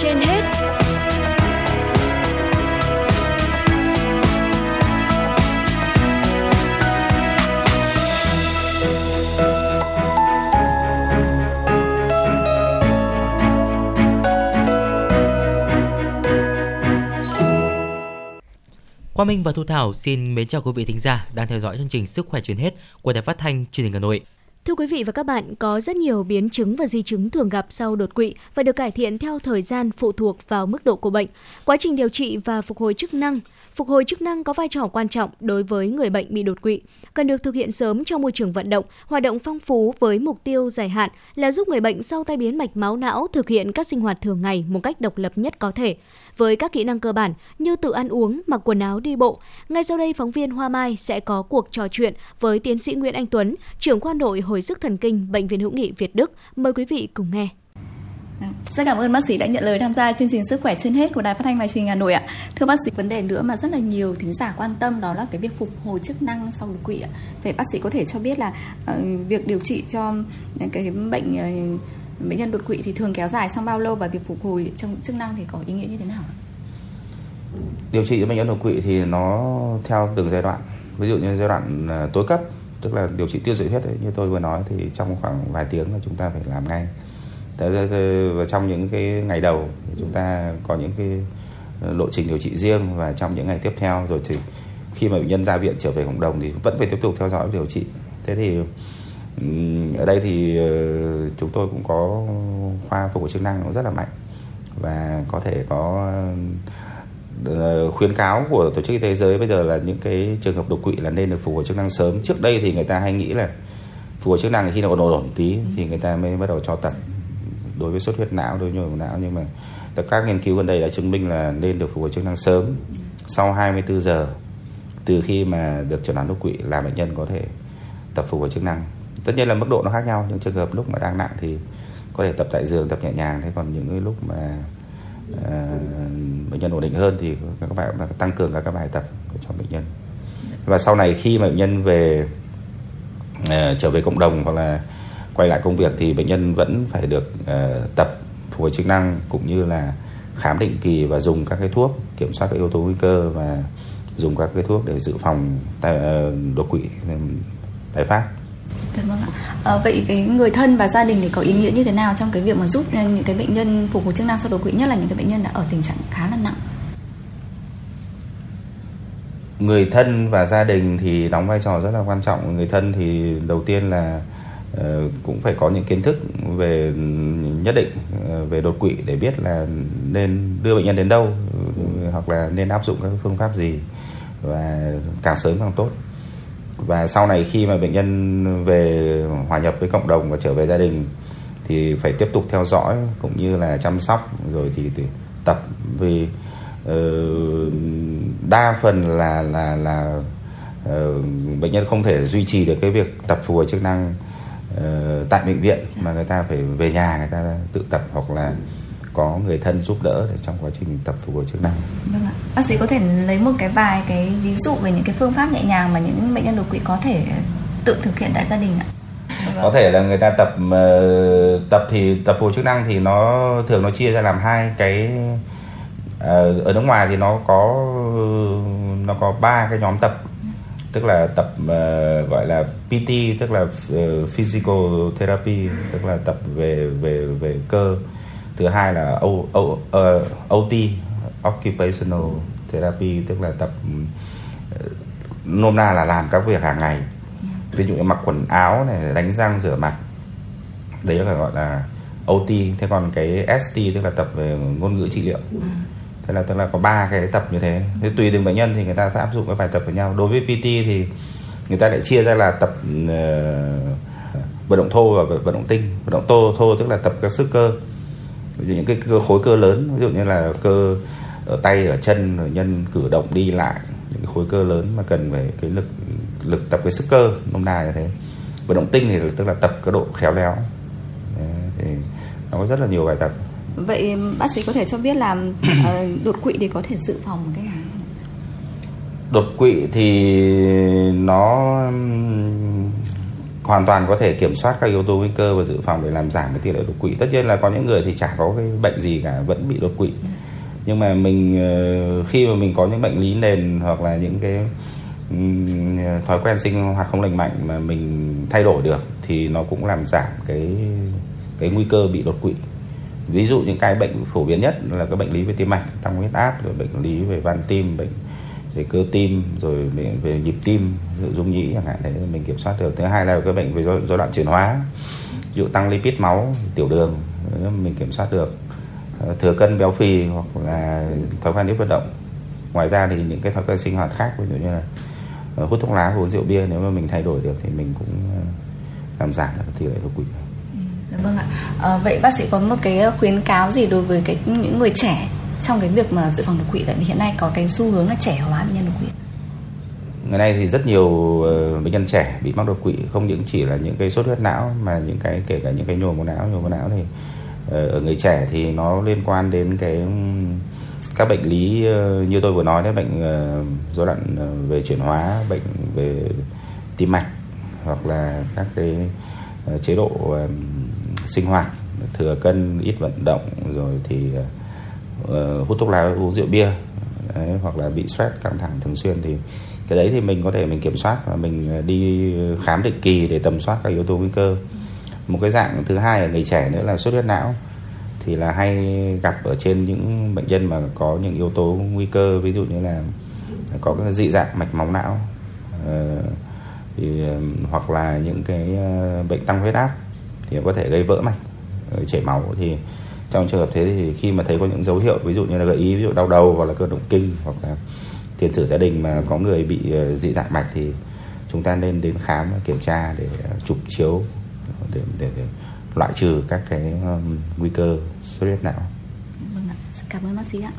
trên hết Quang Minh và Thu Thảo xin mến chào quý vị thính giả đang theo dõi chương trình Sức khỏe truyền hết của Đài Phát thanh Truyền hình Hà Nội. Thưa quý vị và các bạn, có rất nhiều biến chứng và di chứng thường gặp sau đột quỵ và được cải thiện theo thời gian phụ thuộc vào mức độ của bệnh, quá trình điều trị và phục hồi chức năng. Phục hồi chức năng có vai trò quan trọng đối với người bệnh bị đột quỵ, cần được thực hiện sớm trong môi trường vận động, hoạt động phong phú với mục tiêu dài hạn là giúp người bệnh sau tai biến mạch máu não thực hiện các sinh hoạt thường ngày một cách độc lập nhất có thể với các kỹ năng cơ bản như tự ăn uống, mặc quần áo đi bộ. Ngay sau đây phóng viên Hoa Mai sẽ có cuộc trò chuyện với tiến sĩ Nguyễn Anh Tuấn, trưởng khoa nội hồi sức thần kinh Bệnh viện Hữu nghị Việt Đức. Mời quý vị cùng nghe. Rất cảm ơn bác sĩ đã nhận lời tham gia chương trình Sức khỏe trên hết của Đài Phát thanh và Truyền hình Hà Nội ạ. Thưa bác sĩ, vấn đề nữa mà rất là nhiều thính giả quan tâm đó là cái việc phục hồi chức năng sau đột quỵ ạ. Vậy bác sĩ có thể cho biết là uh, việc điều trị cho cái bệnh uh, bệnh nhân đột quỵ thì thường kéo dài trong bao lâu và việc phục hồi trong chức năng thì có ý nghĩa như thế nào? Điều trị cho bệnh nhân đột quỵ thì nó theo từng giai đoạn. Ví dụ như giai đoạn à, tối cấp tức là điều trị tiêu diệt huyết ấy, như tôi vừa nói thì trong khoảng vài tiếng là chúng ta phải làm ngay. Và trong những cái ngày đầu chúng ta có những cái ờ, lộ trình điều trị riêng và trong những ngày tiếp theo rồi thì khi mà bệnh nhân ra viện trở về cộng đồng thì vẫn phải tiếp tục theo dõi điều trị. Thế thì ở đây thì ờ, chúng tôi cũng có khoa phục hồi chức năng nó rất là mạnh và có thể có khuyến cáo của tổ chức y tế thế giới bây giờ là những cái trường hợp đột quỵ là nên được phục hồi chức năng sớm. Trước đây thì người ta hay nghĩ là phục hồi chức năng khi nào ổn ổn tí thì người ta mới bắt đầu cho tập đối với xuất huyết não đối với nhồi máu não. Nhưng mà các nghiên cứu gần đây đã chứng minh là nên được phục hồi chức năng sớm sau 24 giờ từ khi mà được chẩn đoán đột quỵ là bệnh nhân có thể tập phục hồi chức năng. Tất nhiên là mức độ nó khác nhau những trường hợp lúc mà đang nặng thì có thể tập tại giường tập nhẹ nhàng. Thế còn những cái lúc mà Ờ, bệnh nhân ổn định hơn thì các bạn tăng cường các bài tập cho bệnh nhân. Và sau này khi mà bệnh nhân về uh, trở về cộng đồng hoặc là quay lại công việc thì bệnh nhân vẫn phải được uh, tập phục hồi chức năng cũng như là khám định kỳ và dùng các cái thuốc kiểm soát các yếu tố nguy cơ và dùng các cái thuốc để dự phòng đột quỵ tái phát. Dạ vâng ạ. À, vậy cái người thân và gia đình thì có ý nghĩa như thế nào trong cái việc mà giúp những cái bệnh nhân phục hồi chức năng sau đột quỵ nhất là những cái bệnh nhân đã ở tình trạng khá là nặng? Người thân và gia đình thì đóng vai trò rất là quan trọng. Người thân thì đầu tiên là uh, cũng phải có những kiến thức về nhất định uh, về đột quỵ để biết là nên đưa bệnh nhân đến đâu uh, hoặc là nên áp dụng các phương pháp gì và càng sớm càng tốt và sau này khi mà bệnh nhân về hòa nhập với cộng đồng và trở về gia đình thì phải tiếp tục theo dõi cũng như là chăm sóc rồi thì, thì tập. Vì uh, đa phần là là là uh, bệnh nhân không thể duy trì được cái việc tập phục hồi chức năng uh, tại bệnh viện mà người ta phải về nhà người ta tự tập hoặc là có người thân giúp đỡ để trong quá trình tập phục hồi chức năng. Vâng ạ. Bác sĩ có thể lấy một cái vài cái ví dụ về những cái phương pháp nhẹ nhàng mà những bệnh nhân đột quỵ có thể tự thực hiện tại gia đình ạ? Vâng. Có thể là người ta tập uh, tập thì tập phục hồi chức năng thì nó thường nó chia ra làm hai cái uh, ở nước ngoài thì nó có nó có ba cái nhóm tập tức là tập uh, gọi là PT tức là uh, physical therapy tức là tập về về về cơ thứ hai là o, o, uh, ờ, OT occupational therapy tức là tập uh, nôm na là làm các việc hàng ngày. Ví dụ như mặc quần áo này đánh răng rửa mặt. Đấy là gọi là OT thế còn cái ST tức là tập về ngôn ngữ trị liệu. Thế là tức là có ba cái tập như thế. Thế tùy từng bệnh nhân thì người ta sẽ áp dụng cái bài tập với nhau. Đối với PT thì người ta lại chia ra là tập uh, vận động thô và vận động tinh. Vận động thô thô tức là tập các sức cơ ví dụ những cái cơ khối cơ lớn ví dụ như là cơ ở tay ở chân rồi nhân cử động đi lại những cái khối cơ lớn mà cần phải cái lực lực tập cái sức cơ nôm na như thế. Vận động tinh thì tức là tập cái độ khéo léo. Đấy, thì nó có rất là nhiều bài tập. Vậy bác sĩ có thể cho biết là ờ, đột quỵ thì có thể dự phòng một cách nào? Đột quỵ thì nó hoàn toàn có thể kiểm soát các yếu tố nguy cơ và dự phòng để làm giảm cái tỷ lệ đột quỵ. Tất nhiên là có những người thì chả có cái bệnh gì cả, vẫn bị đột quỵ. Nhưng mà mình ờ, khi mà mình có những bệnh lý nền hoặc là những cái thói quen sinh hoạt không lành mạnh mà mình thay đổi được thì nó cũng làm giảm cái cái nguy cơ bị đột quỵ. Ví dụ những cái bệnh phổ biến nhất là các bệnh lý về tim mạch, tăng huyết áp, rồi bệnh lý về van tim, bệnh về cơ tim rồi về, về nhịp tim dung nhĩ chẳng hạn đấy mình kiểm soát được thứ hai là cái bệnh về rối loạn chuyển hóa ví dụ tăng lipid máu tiểu đường mình kiểm soát được ờ, thừa cân béo phì hoặc là thói quen ít vận động ngoài ra thì những cái thói quen sinh hoạt khác ví dụ như là ờ, hút thuốc lá uống rượu bia nếu mà mình thay đổi được thì mình cũng ờ, làm giảm được tỷ lệ đột quỵ. Ừ, dạ vâng ạ. À, vậy bác sĩ có một cái khuyến cáo gì đối với cái những người trẻ trong cái việc mà dự phòng đột quỵ, tại vì hiện nay có cái xu hướng là trẻ hóa bệnh nhân đột quỵ. Ngày nay thì rất nhiều ờ, bệnh nhân trẻ bị mắc đột quỵ, không những chỉ là những cái sốt huyết não, mà những cái, kể cả những cái nhồi máu não, nhồi máu não thì ờ, ở người trẻ thì nó liên quan đến cái ừ, các bệnh lý ờ, như tôi vừa nói đấy, bệnh rối loạn về chuyển hóa, bệnh về tim mạch, hoặc là các cái chế độ sinh hoạt, thừa cân, ít vận động, rồi thì uh, hút thuốc lá uống rượu bia đấy, hoặc là bị stress căng thẳng thường xuyên thì cái đấy thì mình có thể mình kiểm soát và mình ờ, đi khám định kỳ để tầm soát các yếu tố nguy cơ. Một cái dạng thứ hai ở người trẻ nữa là xuất huyết não thì là hay gặp ở trên những bệnh nhân mà có những yếu tố nguy cơ ví dụ như là có cái dị dạng mạch máu não uh, thì, hoặc là những cái bệnh tăng huyết áp thì có thể gây vỡ mạch chảy máu. Thì trong trường hợp thế thì khi mà thấy có những dấu hiệu ví dụ như là gợi ý ví dụ đau đầu hoặc là cơn động kinh hoặc là tiền sử gia đình mà có người bị ờ, dị dạng mạch thì chúng ta nên đến khám ờ, kiểm tra để ờ, chụp chiếu để, để, để loại trừ các cái um, nguy cơ xuất huyết não. Vâng ạ. Cảm ơn bác sĩ ạ.